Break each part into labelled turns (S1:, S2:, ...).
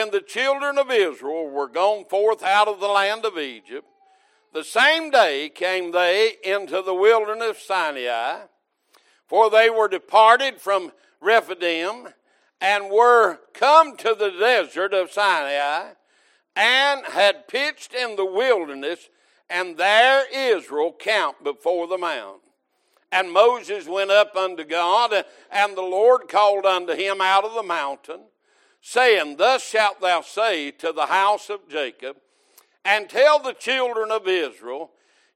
S1: when the children of Israel were gone forth out of the land of Egypt, the same day came they into the wilderness of Sinai, for they were departed from Rephidim and were come to the desert of Sinai and had pitched in the wilderness, and there Israel camped before the mount. And Moses went up unto God, and the Lord called unto him out of the mountain, saying, Thus shalt thou say to the house of Jacob, and tell the children of Israel,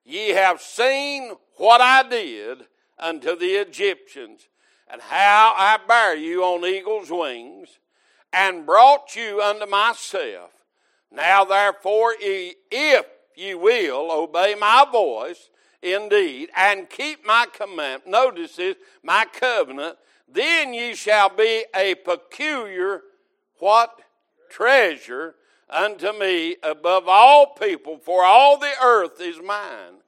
S1: Ye have seen what I did unto the Egyptians, and how I bare you on eagle's wings, and brought you unto myself. Now therefore, if ye will obey my voice, indeed, and keep my command, notice this, my covenant, then ye shall be a peculiar what? Treasure unto me above all people, for all the earth is mine.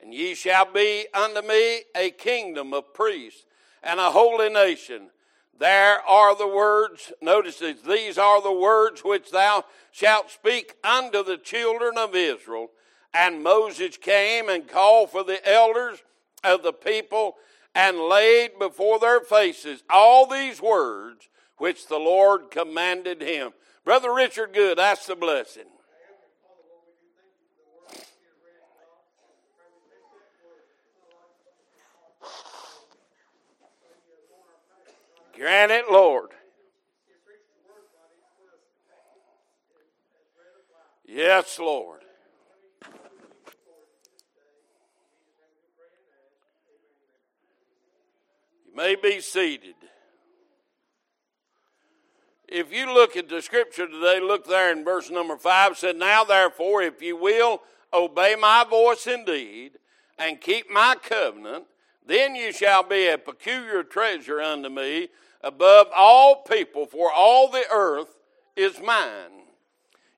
S1: And ye shall be unto me a kingdom of priests and a holy nation. There are the words, notice this, these are the words which thou shalt speak unto the children of Israel. And Moses came and called for the elders of the people and laid before their faces all these words which the Lord commanded him. Brother Richard Good, that's the blessing. Grant it, Lord. Yes, Lord. You may be seated. If you look at the scripture today, look there in verse number five, said, Now therefore, if you will obey my voice indeed, and keep my covenant, then you shall be a peculiar treasure unto me above all people, for all the earth is mine.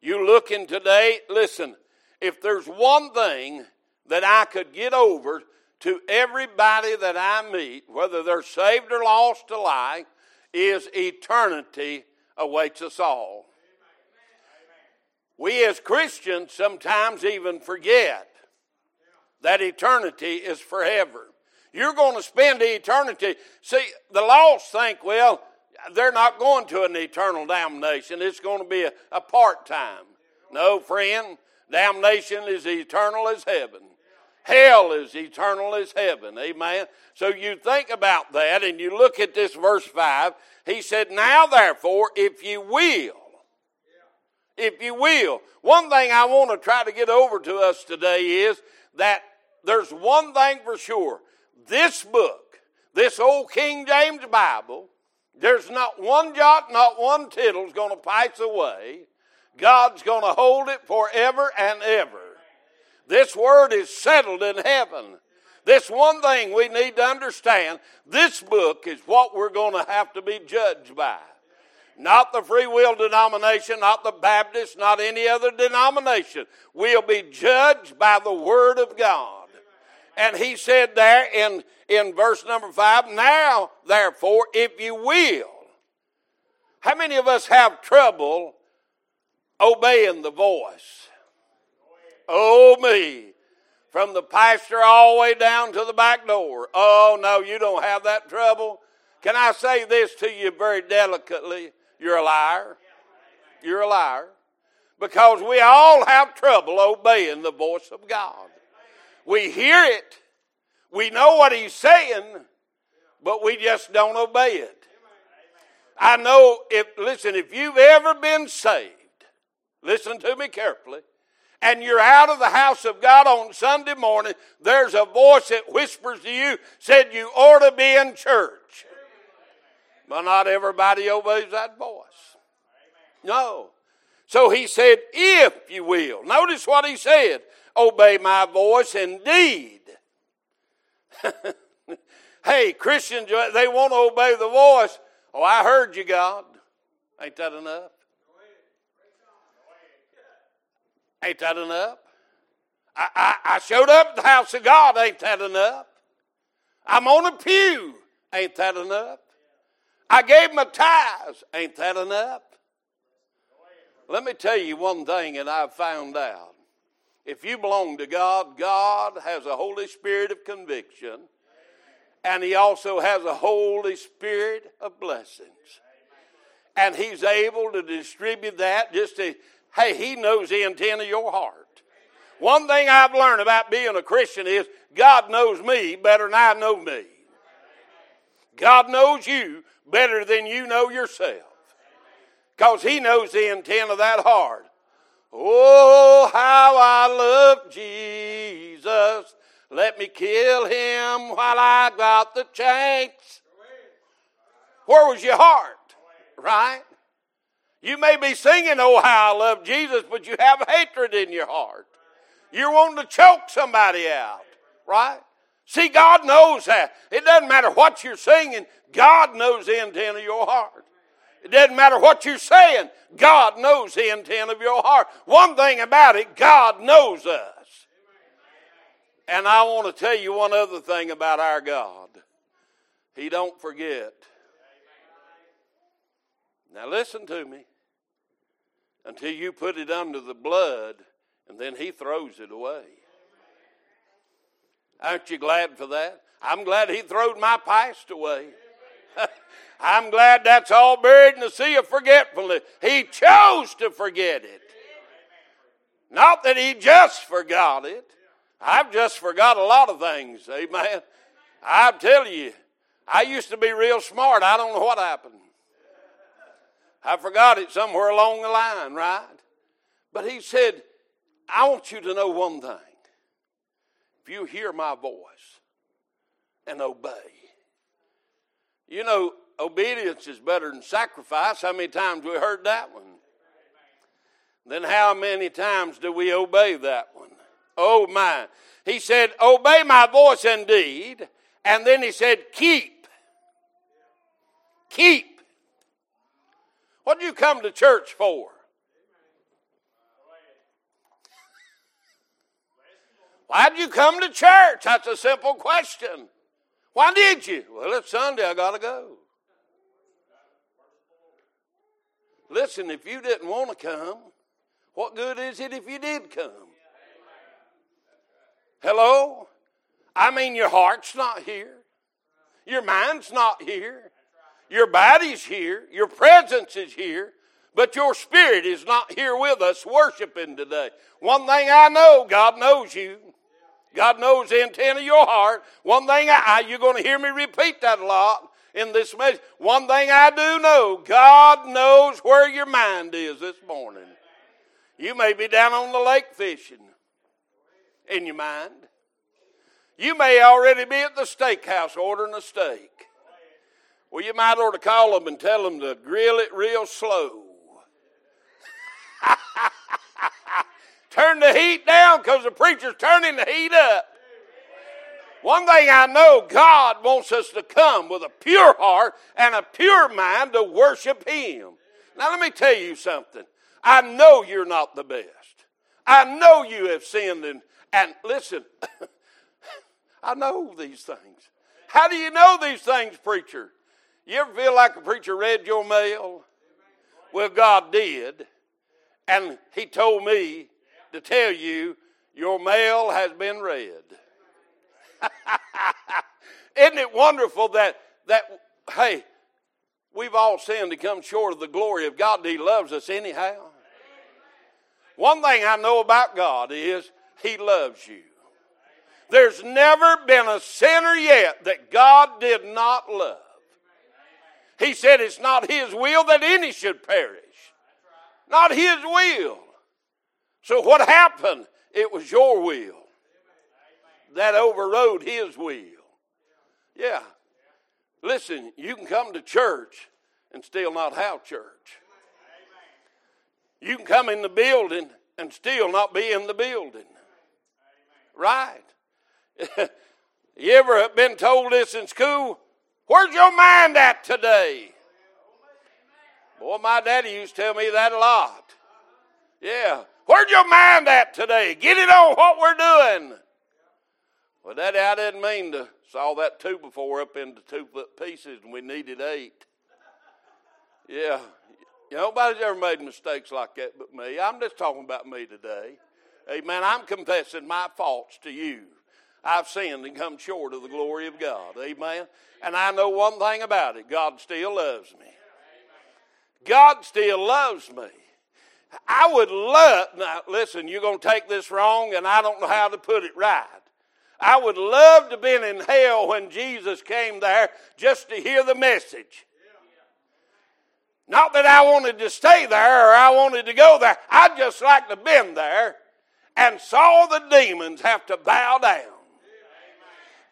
S1: You looking today, listen, if there's one thing that I could get over to everybody that I meet, whether they're saved or lost alike, is eternity awaits us all. We as Christians sometimes even forget that eternity is forever. You're going to spend eternity. See, the lost think, well, they're not going to an eternal damnation. It's going to be a, a part time. No, friend, damnation is eternal as heaven. Hell is eternal as heaven. Amen. So you think about that and you look at this verse 5. He said, Now therefore, if you will, if you will. One thing I want to try to get over to us today is that there's one thing for sure this book, this old King James Bible, there's not one jot, not one tittle is going to pass away. God's going to hold it forever and ever. This word is settled in heaven. This one thing we need to understand this book is what we're going to have to be judged by. Not the free will denomination, not the Baptist, not any other denomination. We'll be judged by the Word of God. And he said there in, in verse number five, now therefore, if you will. How many of us have trouble obeying the voice? Oh, me. From the pastor all the way down to the back door. Oh, no, you don't have that trouble. Can I say this to you very delicately? You're a liar. You're a liar. Because we all have trouble obeying the voice of God. We hear it. We know what he's saying, but we just don't obey it. I know if, listen, if you've ever been saved, listen to me carefully, and you're out of the house of God on Sunday morning, there's a voice that whispers to you, said you ought to be in church. But not everybody obeys that voice. No. So he said, if you will. Notice what he said obey my voice indeed. hey, Christians, they want to obey the voice. Oh, I heard you, God. Ain't that enough? Ain't that enough? I, I, I showed up at the house of God. Ain't that enough? I'm on a pew. Ain't that enough? I gave my tithes. Ain't that enough? Let me tell you one thing that I've found out. If you belong to God, God has a Holy Spirit of conviction, and He also has a Holy Spirit of blessings. And He's able to distribute that just to, hey, He knows the intent of your heart. One thing I've learned about being a Christian is God knows me better than I know me. God knows you better than you know yourself. Because He knows the intent of that heart. Oh, how I love Jesus. Let me kill him while I got the chance. Where was your heart? Right? You may be singing, Oh, how I love Jesus, but you have hatred in your heart. You're wanting to choke somebody out. Right? See, God knows that. It doesn't matter what you're singing, God knows the intent of your heart. It doesn't matter what you're saying, God knows the intent of your heart. One thing about it, God knows us. And I want to tell you one other thing about our God. He don't forget. Now listen to me. Until you put it under the blood, and then he throws it away. Aren't you glad for that? I'm glad he throwed my past away. I'm glad that's all buried in the sea of forgetfulness. He chose to forget it. Not that he just forgot it. I've just forgot a lot of things, amen. I tell you, I used to be real smart. I don't know what happened. I forgot it somewhere along the line, right? But he said, I want you to know one thing. If you hear my voice and obey, you know, obedience is better than sacrifice. How many times we heard that one? Then how many times do we obey that one? Oh my. He said, Obey my voice indeed. And then he said, Keep. Keep. What do you come to church for? Why did you come to church? That's a simple question. Why did you? Well, it's Sunday, I got to go. Listen, if you didn't want to come, what good is it if you did come? Hello? I mean, your heart's not here, your mind's not here, your body's here, your presence is here, but your spirit is not here with us worshiping today. One thing I know God knows you. God knows the intent of your heart. One thing I, you're going to hear me repeat that a lot in this message. One thing I do know God knows where your mind is this morning. You may be down on the lake fishing in your mind. You may already be at the steakhouse ordering a steak. Well, you might ought to call them and tell them to grill it real slow. Turn the heat down because the preacher's turning the heat up. One thing I know, God wants us to come with a pure heart and a pure mind to worship Him. Now, let me tell you something. I know you're not the best. I know you have sinned. And, and listen, I know these things. How do you know these things, preacher? You ever feel like a preacher read your mail? Well, God did. And He told me to tell you your mail has been read. Isn't it wonderful that that hey, we've all sinned to come short of the glory of God. He loves us anyhow. One thing I know about God is He loves you. There's never been a sinner yet that God did not love. He said it's not His will that any should perish. Not His will. So what happened? It was your will that overrode his will. Yeah. Listen, you can come to church and still not have church. You can come in the building and still not be in the building. Right? you ever been told this in school? Where's your mind at today? Boy, my daddy used to tell me that a lot. Yeah. Where's your mind at today? Get it on what we're doing. Well, Daddy, I didn't mean to saw that two before up into two foot pieces and we needed eight. Yeah. Nobody's ever made mistakes like that but me. I'm just talking about me today. Amen. I'm confessing my faults to you. I've sinned and come short of the glory of God. Amen. And I know one thing about it God still loves me. God still loves me. I would love, now listen, you're going to take this wrong, and I don't know how to put it right. I would love to have been in hell when Jesus came there just to hear the message. Not that I wanted to stay there or I wanted to go there. I'd just like to have been there and saw the demons have to bow down.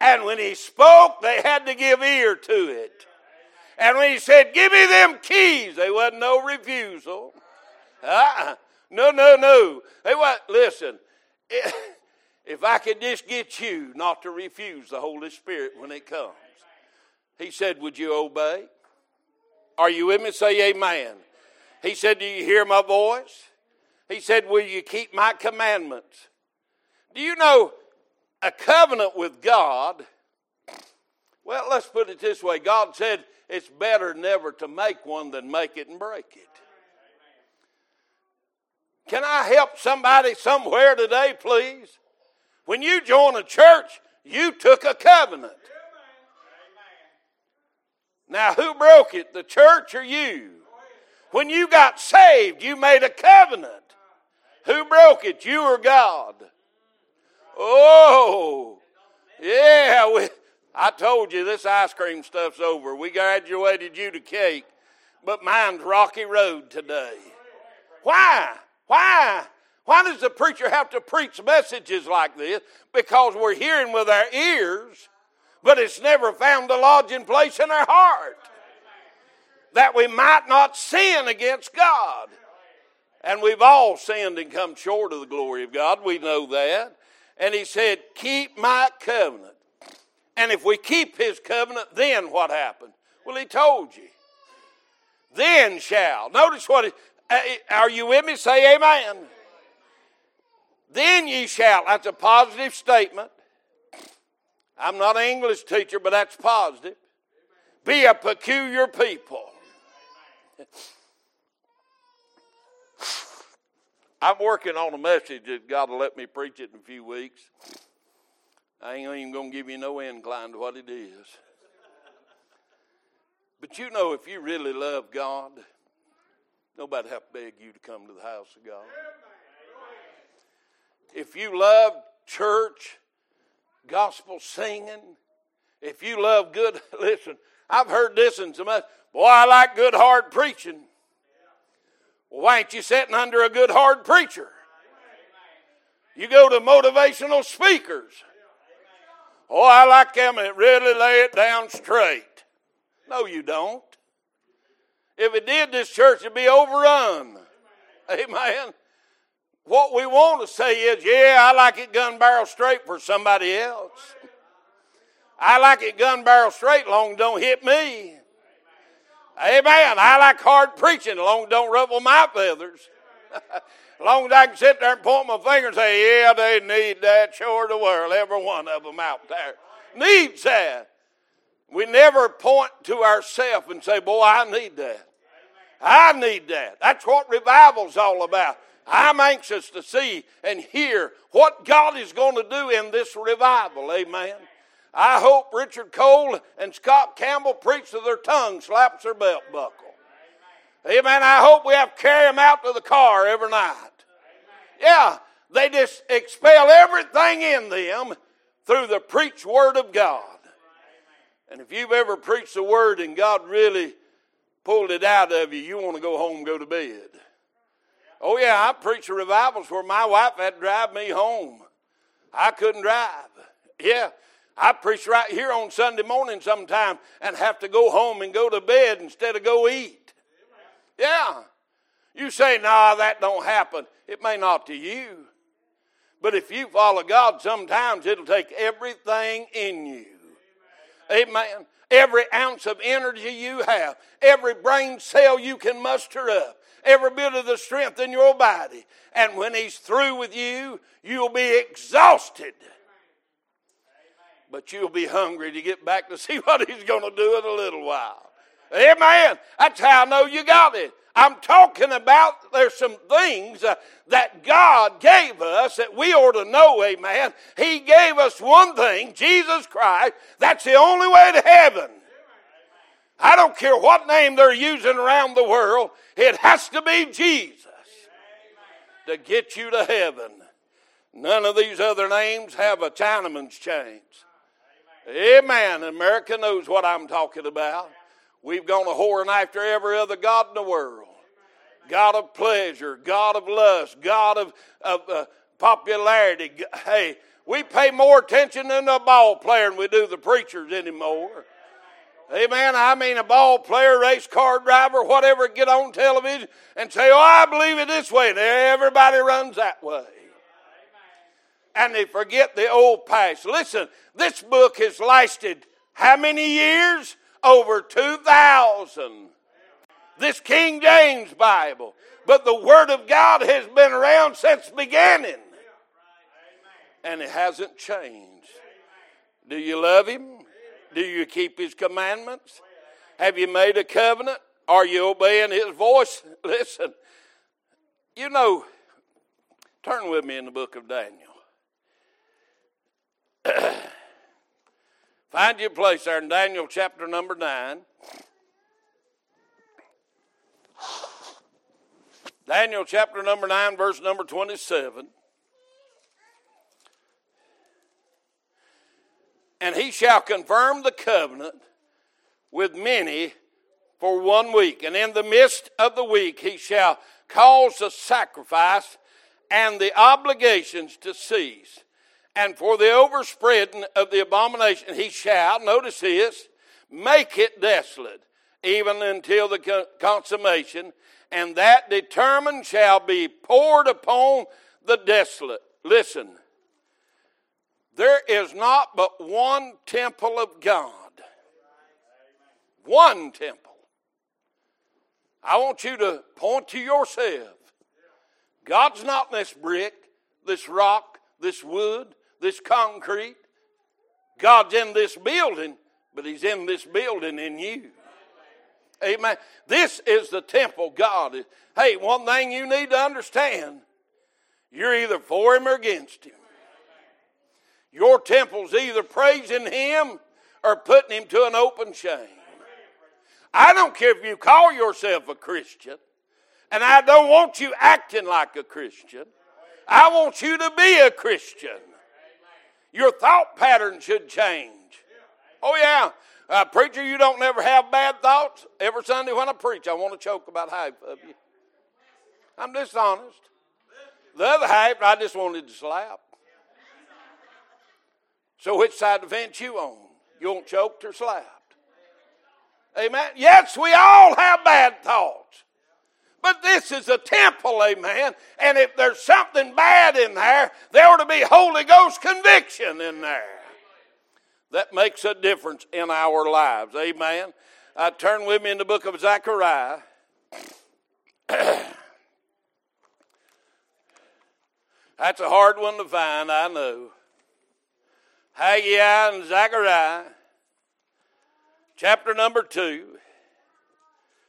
S1: And when he spoke, they had to give ear to it. And when he said, Give me them keys, there wasn't no refusal. Uh-uh. No, no, no. They was listen. If I could just get you not to refuse the Holy Spirit when it comes. He said, Would you obey? Are you with me? Say amen. He said, Do you hear my voice? He said, Will you keep my commandments? Do you know a covenant with God? Well, let's put it this way God said it's better never to make one than make it and break it. Can I help somebody somewhere today, please? When you join a church, you took a covenant. Now, who broke it, the church or you? When you got saved, you made a covenant. Who broke it, you or God? Oh, yeah. We, I told you this ice cream stuff's over. We graduated you to cake, but mine's rocky road today. Why? Why? Why does the preacher have to preach messages like this? Because we're hearing with our ears, but it's never found a lodging place in our heart. That we might not sin against God. And we've all sinned and come short of the glory of God. We know that. And he said, Keep my covenant. And if we keep his covenant, then what happened? Well, he told you. Then shall. Notice what, uh, are you with me? Say amen. Then ye shall. That's a positive statement. I'm not an English teacher, but that's positive. Be a peculiar people. I'm working on a message that God will let me preach it in a few weeks. I ain't even going to give you no incline to what it is. But you know, if you really love God, nobody have to beg you to come to the house of God if you love church, gospel singing, if you love good, listen, I've heard this in some other, boy, I like good hard preaching. Why ain't you sitting under a good hard preacher? You go to motivational speakers. Oh, I like them that really lay it down straight. No, you don't. If it did, this church would be overrun. Amen. What we want to say is, yeah, I like it gun barrel straight for somebody else. I like it gun barrel straight, long don't hit me. Amen. I like hard preaching, long don't ruffle my feathers. long as I can sit there and point my finger and say, yeah, they need that. Sure the world, every one of them out there needs that. We never point to ourselves and say, boy, I need that. I need that. That's what revival's all about. I'm anxious to see and hear what God is going to do in this revival. Amen. I hope Richard Cole and Scott Campbell preach to their tongue, slaps their belt buckle. Amen. I hope we have to carry them out to the car every night. Yeah, they just expel everything in them through the preached word of God. And if you've ever preached the word and God really pulled it out of you, you want to go home go to bed. Oh, yeah, I preached revivals where my wife had to drive me home. I couldn't drive. Yeah, I preach right here on Sunday morning sometime and have to go home and go to bed instead of go eat. Yeah. You say, nah, that don't happen. It may not to you. But if you follow God, sometimes it'll take everything in you. Amen. Every ounce of energy you have, every brain cell you can muster up, every bit of the strength in your body. And when He's through with you, you'll be exhausted. But you'll be hungry to get back to see what He's going to do in a little while. Amen. That's how I know you got it. I'm talking about there's some things uh, that God gave us that we ought to know, amen. He gave us one thing, Jesus Christ. That's the only way to heaven. I don't care what name they're using around the world, it has to be Jesus to get you to heaven. None of these other names have a Chinaman's chains. Amen. America knows what I'm talking about. We've gone a whoring after every other God in the world. God of pleasure, God of lust, God of, of uh, popularity. Hey, we pay more attention than a ball player than we do the preachers anymore. Amen. I mean, a ball player, race car driver, whatever, get on television and say, Oh, I believe it this way. And everybody runs that way. And they forget the old past. Listen, this book has lasted how many years? Over 2,000. This King James Bible. But the Word of God has been around since beginning. And it hasn't changed. Do you love Him? Do you keep his commandments? Have you made a covenant? Are you obeying his voice? Listen, you know, turn with me in the book of Daniel. Find your place there in Daniel chapter number 9. Daniel chapter number 9, verse number 27. And he shall confirm the covenant with many for one week. And in the midst of the week, he shall cause the sacrifice and the obligations to cease. And for the overspreading of the abomination, he shall, notice this, make it desolate, even until the consummation, and that determined shall be poured upon the desolate. Listen, there is not but one temple of God. One temple. I want you to point to yourself. God's not this brick, this rock, this wood, this concrete. God's in this building, but He's in this building in you. Amen. This is the temple God is. Hey, one thing you need to understand you're either for Him or against Him. Your temple's either praising Him or putting Him to an open shame. I don't care if you call yourself a Christian, and I don't want you acting like a Christian. I want you to be a Christian. Your thought pattern should change. Oh, yeah. Uh, preacher, you don't never have bad thoughts? Every Sunday when I preach, I want to choke about half of you. I'm dishonest. The other half, I just wanted to slap. So which side of the fence you on? You want choked or slapped? Amen. Yes, we all have bad thoughts. But this is a temple, amen. And if there's something bad in there, there ought to be Holy Ghost conviction in there. That makes a difference in our lives. Amen. I turn with me in the book of Zechariah. That's a hard one to find, I know. Haggai and Zechariah, chapter number two.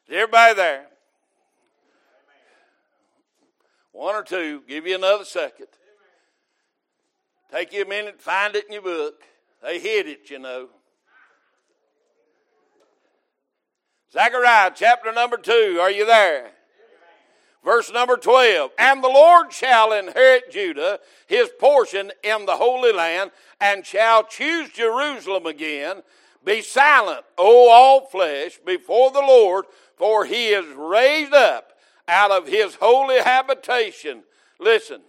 S1: Is everybody there? One or two. Give you another second. Take you a minute, find it in your book. They hid it, you know. Zechariah chapter number two. Are you there? Verse number 12. And the Lord shall inherit Judah, his portion in the Holy Land, and shall choose Jerusalem again. Be silent, O all flesh, before the Lord, for he is raised up out of his holy habitation. Listen,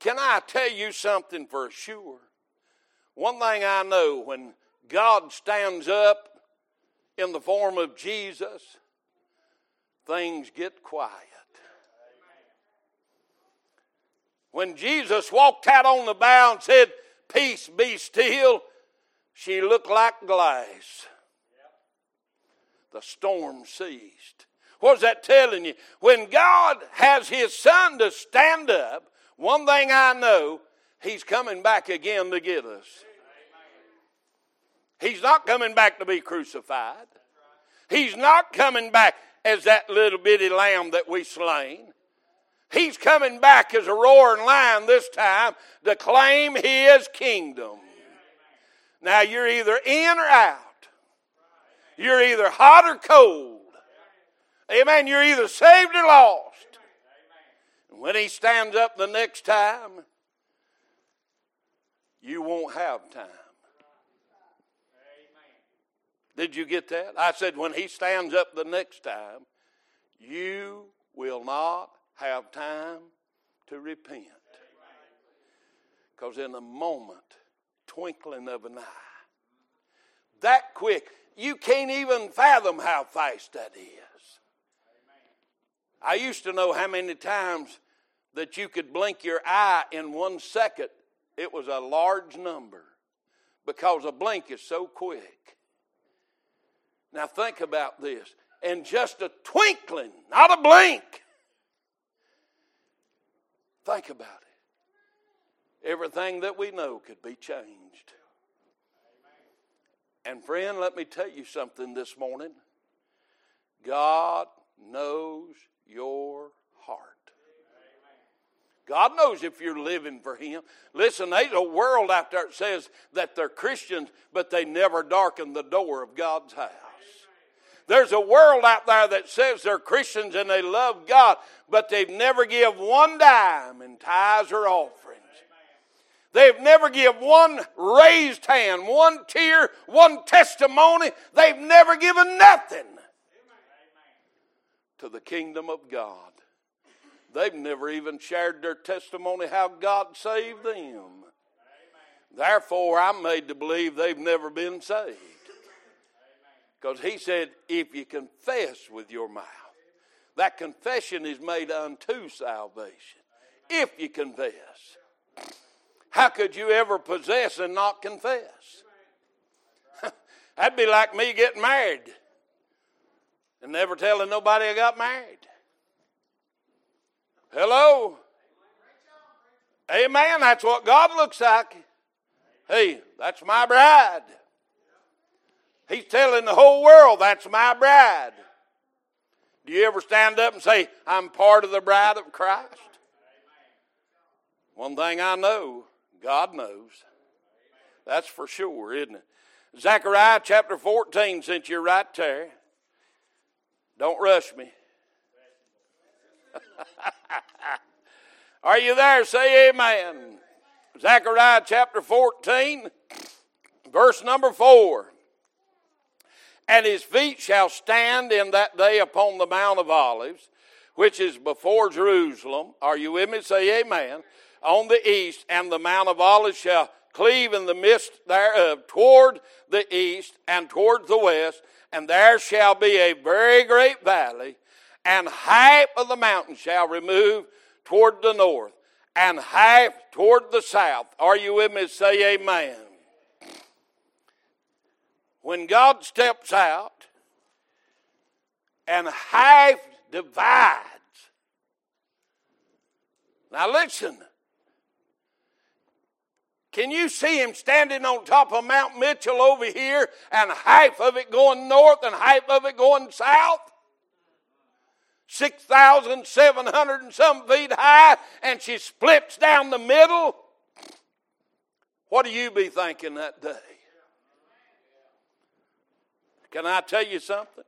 S1: can I tell you something for sure? One thing I know when God stands up in the form of Jesus, things get quiet. When Jesus walked out on the bow and said, Peace be still, she looked like glass. The storm ceased. What's that telling you? When God has His Son to stand up, one thing I know, He's coming back again to get us. He's not coming back to be crucified. He's not coming back as that little bitty lamb that we slain. He's coming back as a roaring lion this time to claim his kingdom. Now you're either in or out. You're either hot or cold. Amen. You're either saved or lost. And when he stands up the next time, you won't have time. Did you get that? I said, when he stands up the next time, you will not have time to repent. Because in a moment, twinkling of an eye, that quick, you can't even fathom how fast that is. I used to know how many times that you could blink your eye in one second. It was a large number because a blink is so quick. Now think about this. In just a twinkling, not a blink. Think about it. Everything that we know could be changed. And friend, let me tell you something this morning. God knows your heart. God knows if you're living for Him. Listen, there's a world out there that says that they're Christians, but they never darken the door of God's house. There's a world out there that says they're Christians and they love God, but they've never give one dime in tithes or offerings. They've never give one raised hand, one tear, one testimony. They've never given nothing to the kingdom of God. They've never even shared their testimony how God saved them. Therefore, I'm made to believe they've never been saved. Because he said, if you confess with your mouth, that confession is made unto salvation. If you confess. How could you ever possess and not confess? That'd be like me getting married and never telling nobody I got married. Hello? Amen. That's what God looks like. Hey, that's my bride. He's telling the whole world, that's my bride. Do you ever stand up and say, I'm part of the bride of Christ? One thing I know, God knows. That's for sure, isn't it? Zechariah chapter 14, since you're right there. Don't rush me. Are you there? Say amen. Zechariah chapter 14, verse number 4 and his feet shall stand in that day upon the Mount of Olives, which is before Jerusalem. Are you with me? Say amen. On the east, and the Mount of Olives shall cleave in the midst thereof uh, toward the east and toward the west, and there shall be a very great valley, and half of the mountain shall remove toward the north, and half toward the south. Are you with me? Say amen when God steps out and half divides. Now listen. Can you see him standing on top of Mount Mitchell over here and half of it going north and half of it going south? 6,700 and some feet high, and she splits down the middle. What do you be thinking that day? Can I tell you something?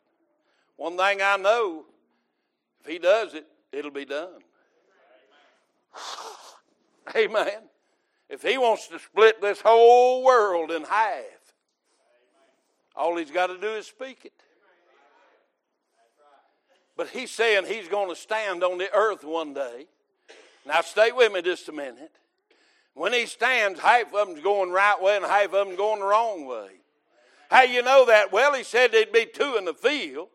S1: One thing I know, if he does it, it'll be done. Amen. If he wants to split this whole world in half, all he's got to do is speak it. But he's saying he's going to stand on the earth one day. Now, stay with me just a minute. When he stands, half of them's going right way and half of them going the wrong way. How you know that? Well, he said there'd be two in the field.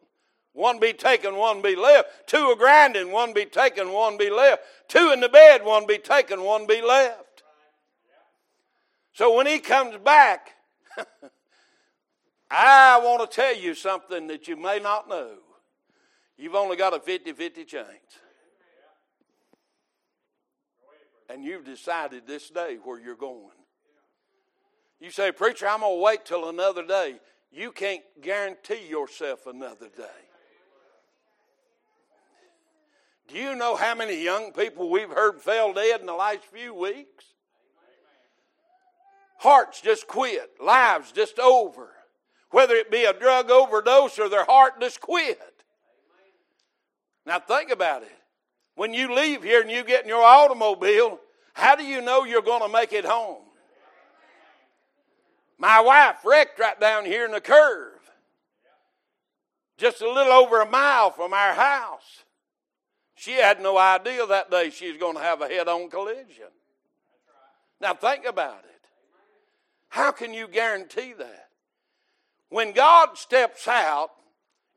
S1: One be taken, one be left. Two a grinding, one be taken, one be left. Two in the bed, one be taken, one be left. So when he comes back, I want to tell you something that you may not know. You've only got a 50 50 chance. And you've decided this day where you're going. You say, Preacher, I'm going to wait till another day. You can't guarantee yourself another day. Do you know how many young people we've heard fell dead in the last few weeks? Hearts just quit, lives just over. Whether it be a drug overdose or their heart just quit. Now think about it. When you leave here and you get in your automobile, how do you know you're going to make it home? My wife wrecked right down here in the curve, just a little over a mile from our house. She had no idea that day she was going to have a head on collision. Now think about it. How can you guarantee that? When God steps out,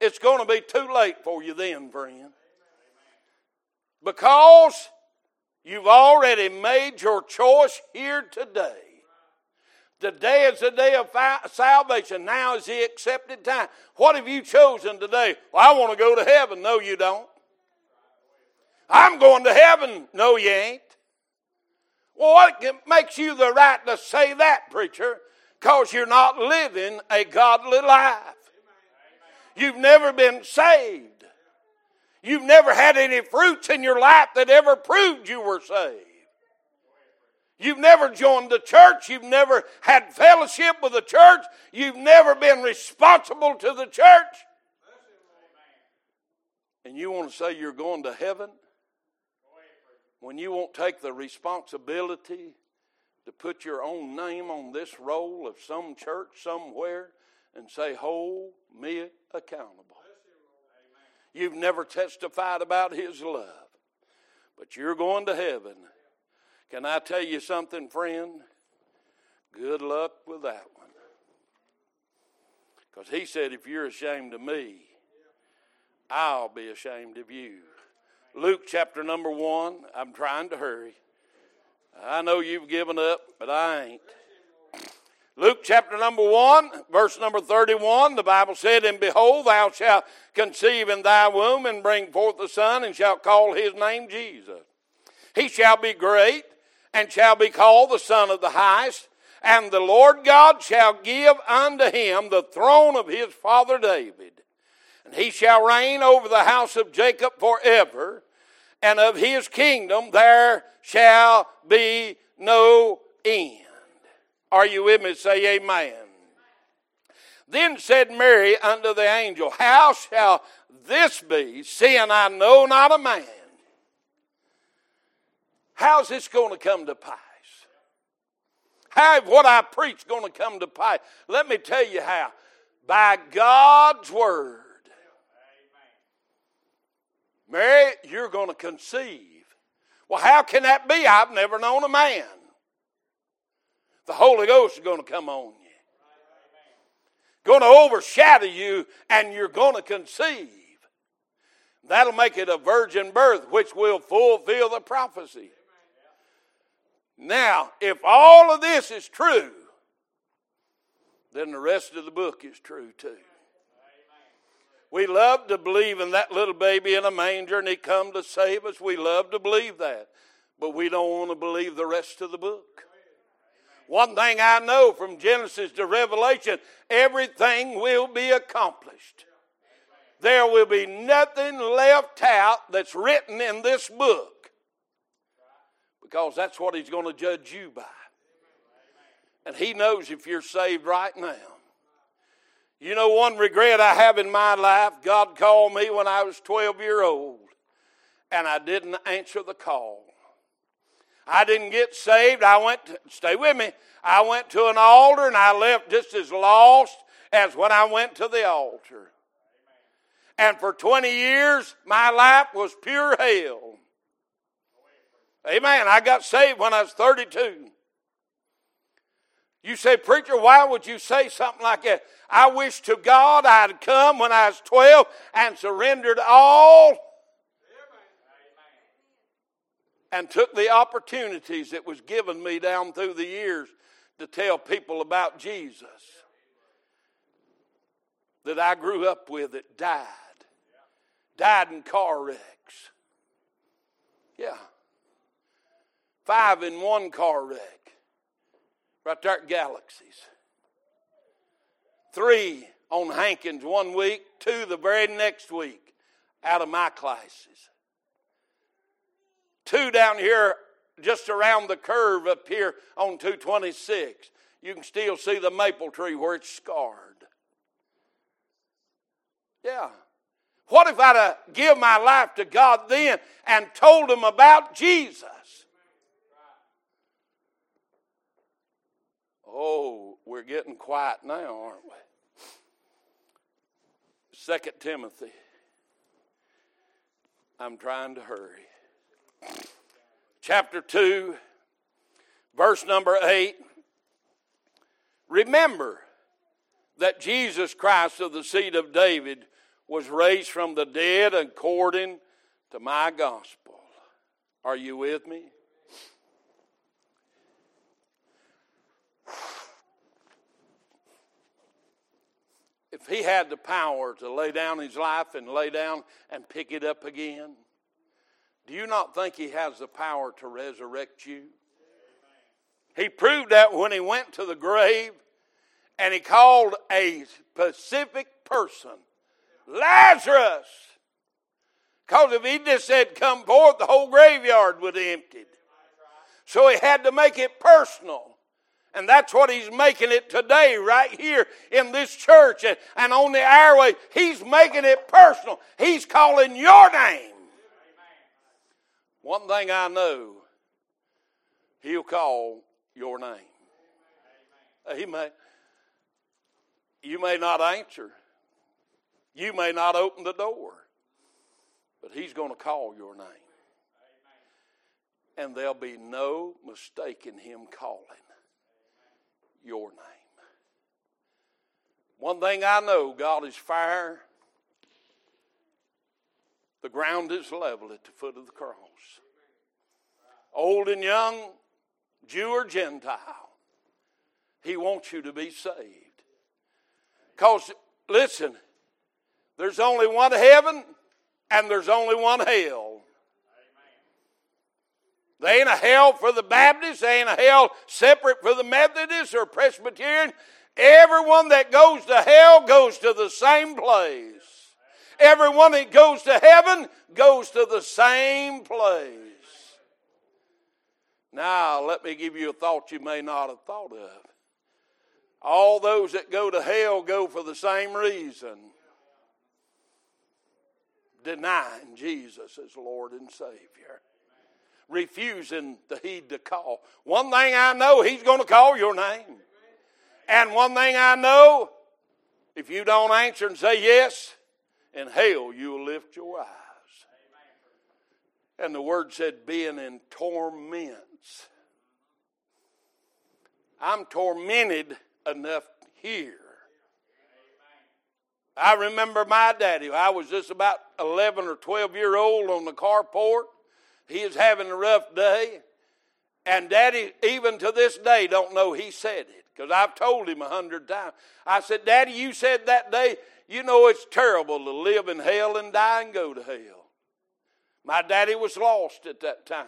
S1: it's going to be too late for you then, friend. Because you've already made your choice here today. Today is the day of salvation. Now is the accepted time. What have you chosen today? Well, I want to go to heaven. No, you don't. I'm going to heaven. No, you ain't. Well, what makes you the right to say that, preacher? Because you're not living a godly life. You've never been saved. You've never had any fruits in your life that ever proved you were saved. You've never joined the church. You've never had fellowship with the church. You've never been responsible to the church. And you want to say you're going to heaven? When you won't take the responsibility to put your own name on this roll of some church somewhere and say, hold me accountable. You've never testified about His love, but you're going to heaven. Can I tell you something, friend? Good luck with that one. Because He said, if you're ashamed of me, I'll be ashamed of you. Luke chapter number one. I'm trying to hurry. I know you've given up, but I ain't. Luke chapter number 1, verse number 31, the Bible said, And behold, thou shalt conceive in thy womb and bring forth a son, and shalt call his name Jesus. He shall be great, and shall be called the Son of the Highest, and the Lord God shall give unto him the throne of his father David. And he shall reign over the house of Jacob forever, and of his kingdom there shall be no end. Are you with me? Say amen. Then said Mary unto the angel, How shall this be, seeing I know not a man? How's this going to come to pass? How what I preach going to come to pass? Let me tell you how. By God's word. Mary, you're going to conceive. Well, how can that be? I've never known a man. The Holy Ghost is going to come on you, going to overshadow you, and you're going to conceive. That'll make it a virgin birth, which will fulfill the prophecy. Now, if all of this is true, then the rest of the book is true too. We love to believe in that little baby in a manger and he come to save us. We love to believe that. But we don't want to believe the rest of the book. One thing I know from Genesis to Revelation, everything will be accomplished. There will be nothing left out that's written in this book. Because that's what he's going to judge you by. And he knows if you're saved right now. You know, one regret I have in my life God called me when I was 12 year old, and I didn't answer the call. I didn't get saved. I went, to, stay with me, I went to an altar and I left just as lost as when I went to the altar. And for 20 years, my life was pure hell. Amen. I got saved when I was 32. You say, Preacher, why would you say something like that? I wish to God I'd come when I was 12 and surrendered all and took the opportunities that was given me down through the years to tell people about Jesus that I grew up with that died. Died in car wrecks. Yeah. Five in one car wreck. Right there at Galaxies. Three on Hankins one week, two the very next week out of my classes. two down here just around the curve up here on 226. You can still see the maple tree where it's scarred. Yeah. What if I'd have give my life to God then and told him about Jesus? Oh, we're getting quiet now, aren't we? Second Timothy. I'm trying to hurry. Chapter 2, verse number 8. Remember that Jesus Christ of the seed of David was raised from the dead according to my gospel. Are you with me? If he had the power to lay down his life and lay down and pick it up again, do you not think he has the power to resurrect you? He proved that when he went to the grave and he called a specific person, Lazarus. Because if he just said, Come forth, the whole graveyard would have emptied. So he had to make it personal. And that's what he's making it today, right here in this church and, and on the airway. He's making it personal. He's calling your name. One thing I know, he'll call your name. He may. You may not answer. You may not open the door. But he's going to call your name. And there'll be no mistaking him calling your name. One thing I know God is fire. The ground is level at the foot of the cross. Old and young, Jew or Gentile, He wants you to be saved. Because, listen, there's only one heaven and there's only one hell. They ain't a hell for the Baptists. They ain't a hell separate for the Methodists or Presbyterian. Everyone that goes to hell goes to the same place. Everyone that goes to heaven goes to the same place. Now, let me give you a thought you may not have thought of. All those that go to hell go for the same reason denying Jesus as Lord and Savior refusing to heed the call. One thing I know, He's going to call your name. And one thing I know, if you don't answer and say yes, in hell you'll lift your eyes. And the word said, being in torments. I'm tormented enough here. I remember my daddy. I was just about 11 or 12 year old on the carport. He is having a rough day. And daddy, even to this day, don't know he said it because I've told him a hundred times. I said, Daddy, you said that day, you know it's terrible to live in hell and die and go to hell. My daddy was lost at that time.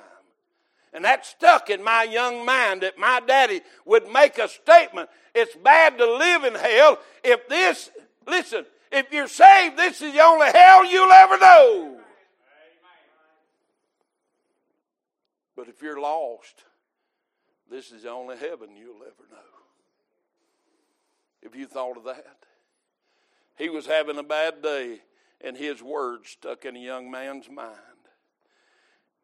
S1: And that stuck in my young mind that my daddy would make a statement. It's bad to live in hell if this, listen, if you're saved, this is the only hell you'll ever know. But if you're lost, this is the only heaven you'll ever know. Have you thought of that? He was having a bad day, and his words stuck in a young man's mind.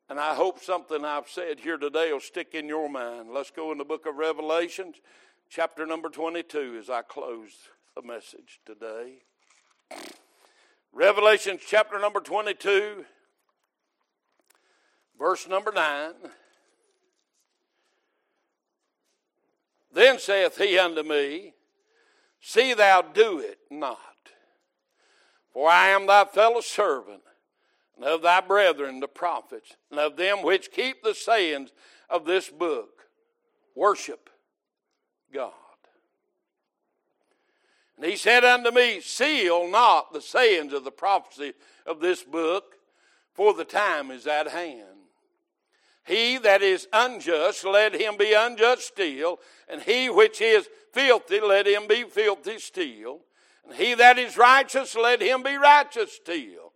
S1: And I hope something I've said here today will stick in your mind. Let's go in the book of Revelations, chapter number 22, as I close the message today. Revelations chapter number 22. Verse number 9. Then saith he unto me, See thou do it not, for I am thy fellow servant, and of thy brethren the prophets, and of them which keep the sayings of this book. Worship God. And he said unto me, Seal not the sayings of the prophecy of this book, for the time is at hand. He that is unjust, let him be unjust still, and he which is filthy, let him be filthy still. And he that is righteous, let him be righteous still.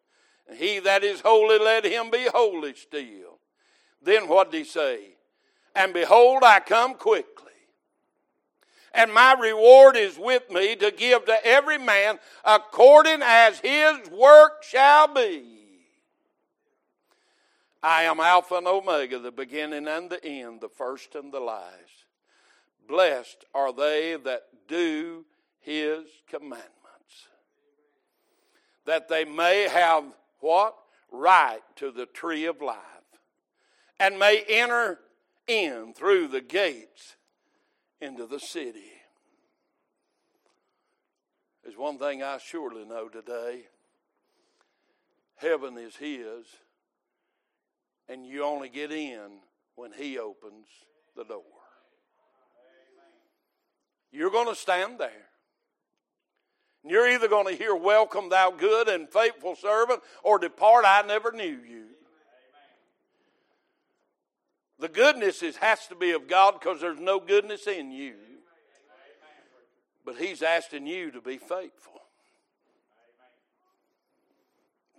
S1: And he that is holy, let him be holy still. Then what did he say? And behold, I come quickly. And my reward is with me to give to every man according as his work shall be. I am Alpha and Omega, the beginning and the end, the first and the last. Blessed are they that do his commandments, that they may have what? Right to the tree of life, and may enter in through the gates into the city. There's one thing I surely know today heaven is his and you only get in when He opens the door. You're going to stand there. And You're either going to hear, Welcome, thou good and faithful servant, or depart, I never knew you. The goodness is, has to be of God because there's no goodness in you. But He's asking you to be faithful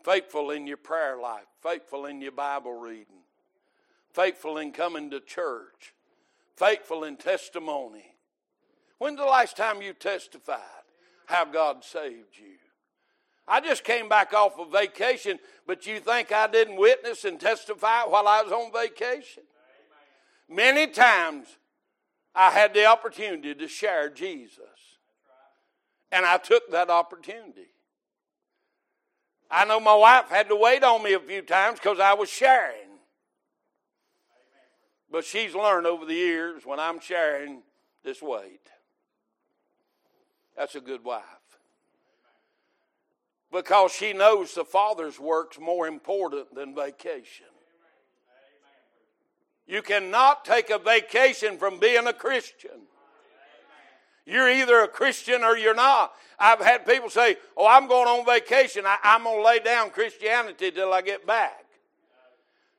S1: faithful in your prayer life, faithful in your Bible reading, faithful in coming to church, faithful in testimony. When's the last time you testified how God saved you? I just came back off of vacation, but you think I didn't witness and testify while I was on vacation? Many times I had the opportunity to share Jesus, and I took that opportunity. I know my wife had to wait on me a few times because I was sharing. But she's learned over the years when I'm sharing, this wait. That's a good wife. Because she knows the Father's work's more important than vacation. You cannot take a vacation from being a Christian. You're either a Christian or you're not. I've had people say, Oh, I'm going on vacation. I, am going to lay down Christianity till I get back.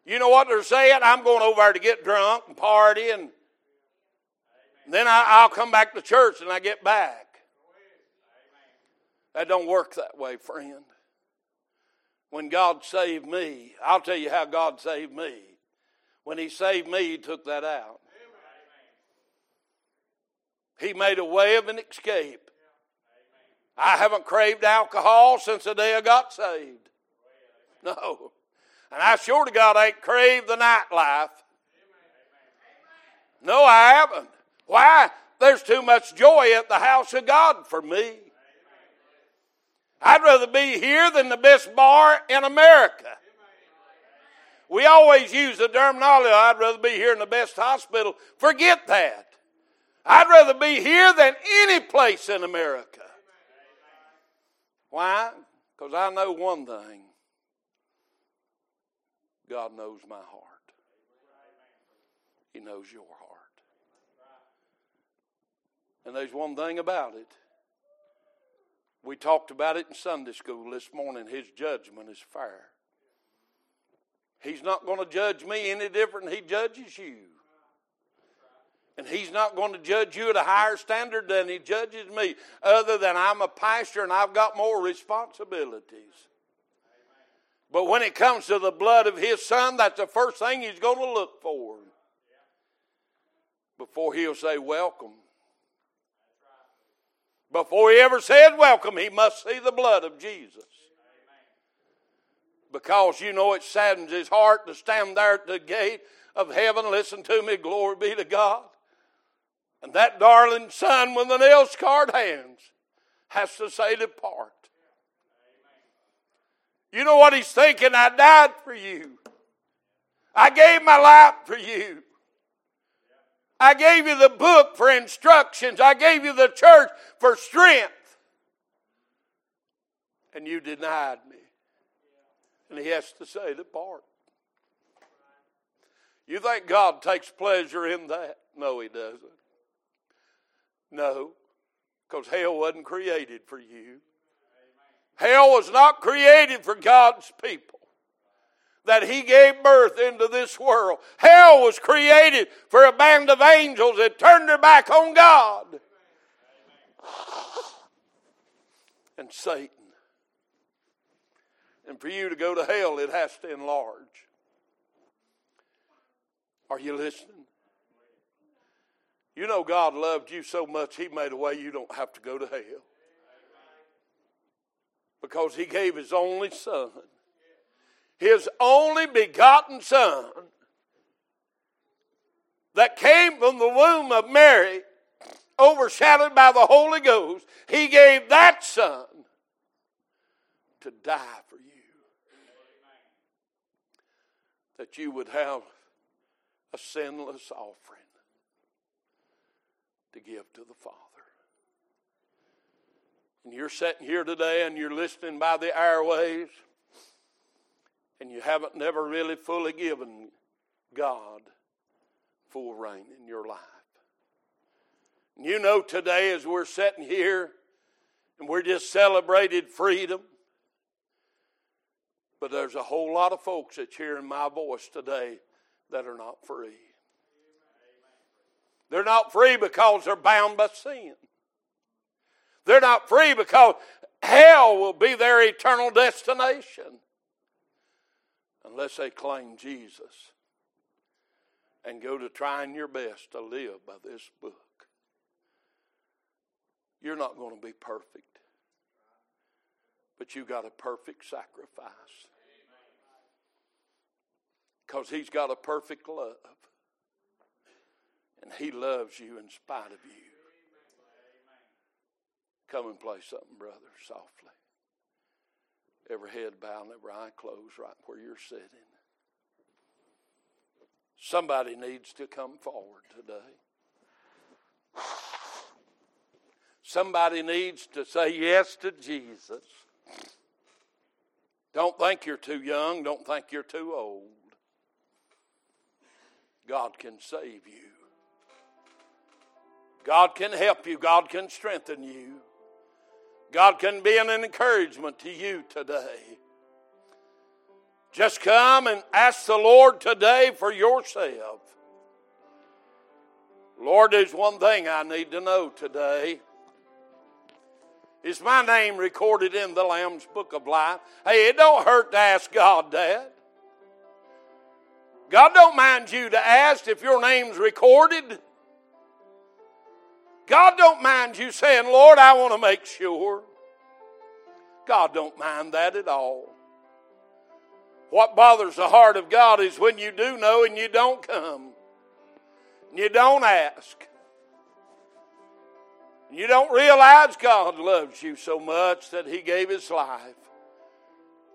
S1: You know what they're saying? I'm going over there to get drunk and party, and then I, will come back to church and I get back. That don't work that way, friend. When God saved me, I'll tell you how God saved me. When He saved me, He took that out. He made a way of an escape. I haven't craved alcohol since the day I got saved. No. And I sure to God ain't craved the nightlife. No, I haven't. Why? There's too much joy at the house of God for me. I'd rather be here than the best bar in America. We always use the terminology, I'd rather be here in the best hospital. Forget that. I'd rather be here than any place in America. Why? Because I know one thing God knows my heart, He knows your heart. And there's one thing about it. We talked about it in Sunday school this morning. His judgment is fair. He's not going to judge me any different than He judges you. And he's not going to judge you at a higher standard than he judges me, other than I'm a pastor and I've got more responsibilities. But when it comes to the blood of his son, that's the first thing he's going to look for. Before he'll say, Welcome. Before he ever said welcome, he must see the blood of Jesus. Because you know it saddens his heart to stand there at the gate of heaven. Listen to me, glory be to God. And that darling son with the nail scarred hands has to say, Depart. You know what he's thinking? I died for you. I gave my life for you. I gave you the book for instructions. I gave you the church for strength. And you denied me. And he has to say, Depart. You think God takes pleasure in that? No, he doesn't. No, because hell wasn't created for you. Hell was not created for God's people. That He gave birth into this world. Hell was created for a band of angels that turned their back on God. And Satan. And for you to go to hell, it has to enlarge. Are you listening? You know, God loved you so much, He made a way you don't have to go to hell. Because He gave His only Son, His only begotten Son, that came from the womb of Mary, overshadowed by the Holy Ghost. He gave that Son to die for you. That you would have a sinless offering to give to the Father. And you're sitting here today and you're listening by the airwaves and you haven't never really fully given God full reign in your life. And you know today as we're sitting here and we're just celebrated freedom, but there's a whole lot of folks that's hearing my voice today that are not free. They're not free because they're bound by sin. They're not free because hell will be their eternal destination unless they claim Jesus and go to trying your best to live by this book. You're not going to be perfect, but you got a perfect sacrifice because He's got a perfect love. And He loves you in spite of you. Come and play something, brother, softly. Every head bowed and every eye closed right where you're sitting. Somebody needs to come forward today. Somebody needs to say yes to Jesus. Don't think you're too young. Don't think you're too old. God can save you. God can help you. God can strengthen you. God can be an encouragement to you today. Just come and ask the Lord today for yourself. Lord, there's one thing I need to know today. Is my name recorded in the Lamb's Book of Life? Hey, it don't hurt to ask God that. God don't mind you to ask if your name's recorded. God don't mind you saying, Lord, I want to make sure. God don't mind that at all. What bothers the heart of God is when you do know and you don't come. You don't ask. You don't realize God loves you so much that He gave His life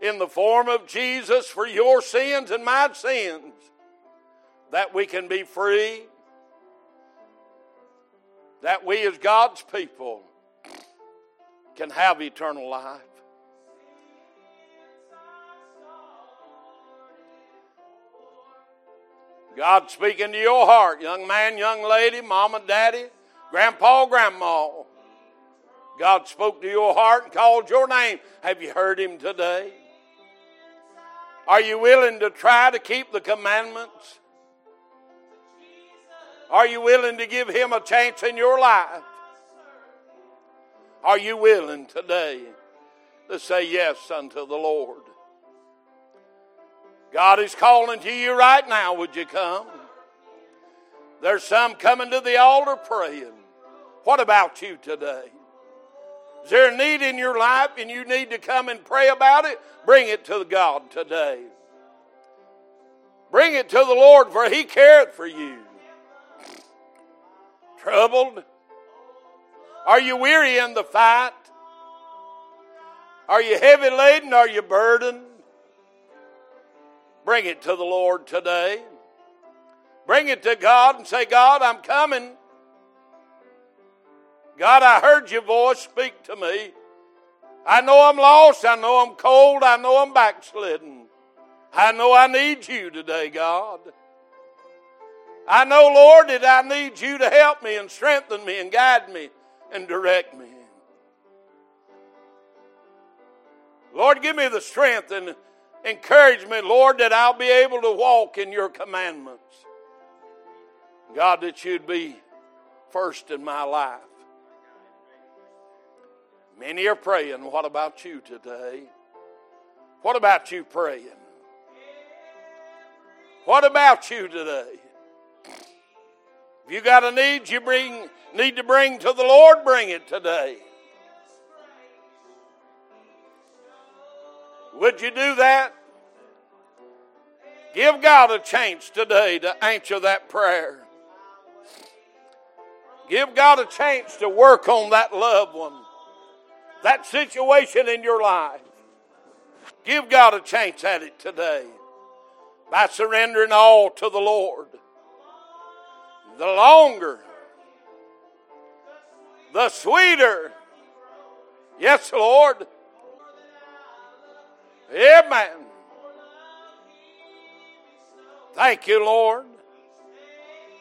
S1: in the form of Jesus for your sins and my sins, that we can be free, that we as God's people can have eternal life. God speaking to your heart, young man, young lady, mama, daddy, grandpa, grandma. God spoke to your heart and called your name. Have you heard him today? Are you willing to try to keep the commandments? Are you willing to give him a chance in your life? Are you willing today to say yes unto the Lord? God is calling to you right now. Would you come? There's some coming to the altar praying. What about you today? Is there a need in your life and you need to come and pray about it? Bring it to God today. Bring it to the Lord, for He careth for you. Troubled? Are you weary in the fight? Are you heavy laden? Are you burdened? Bring it to the Lord today. Bring it to God and say, God, I'm coming. God, I heard your voice speak to me. I know I'm lost. I know I'm cold. I know I'm backslidden. I know I need you today, God. I know, Lord, that I need you to help me and strengthen me and guide me and direct me. Lord, give me the strength and Encourage me, Lord, that I'll be able to walk in your commandments. God, that you'd be first in my life. Many are praying. What about you today? What about you praying? What about you today? If you got a need you bring need to bring to the Lord, bring it today. Would you do that? Give God a chance today to answer that prayer. Give God a chance to work on that loved one, that situation in your life. Give God a chance at it today by surrendering all to the Lord. The longer, the sweeter. Yes, Lord. Amen. Thank you, Lord.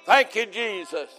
S1: Thank you, Jesus.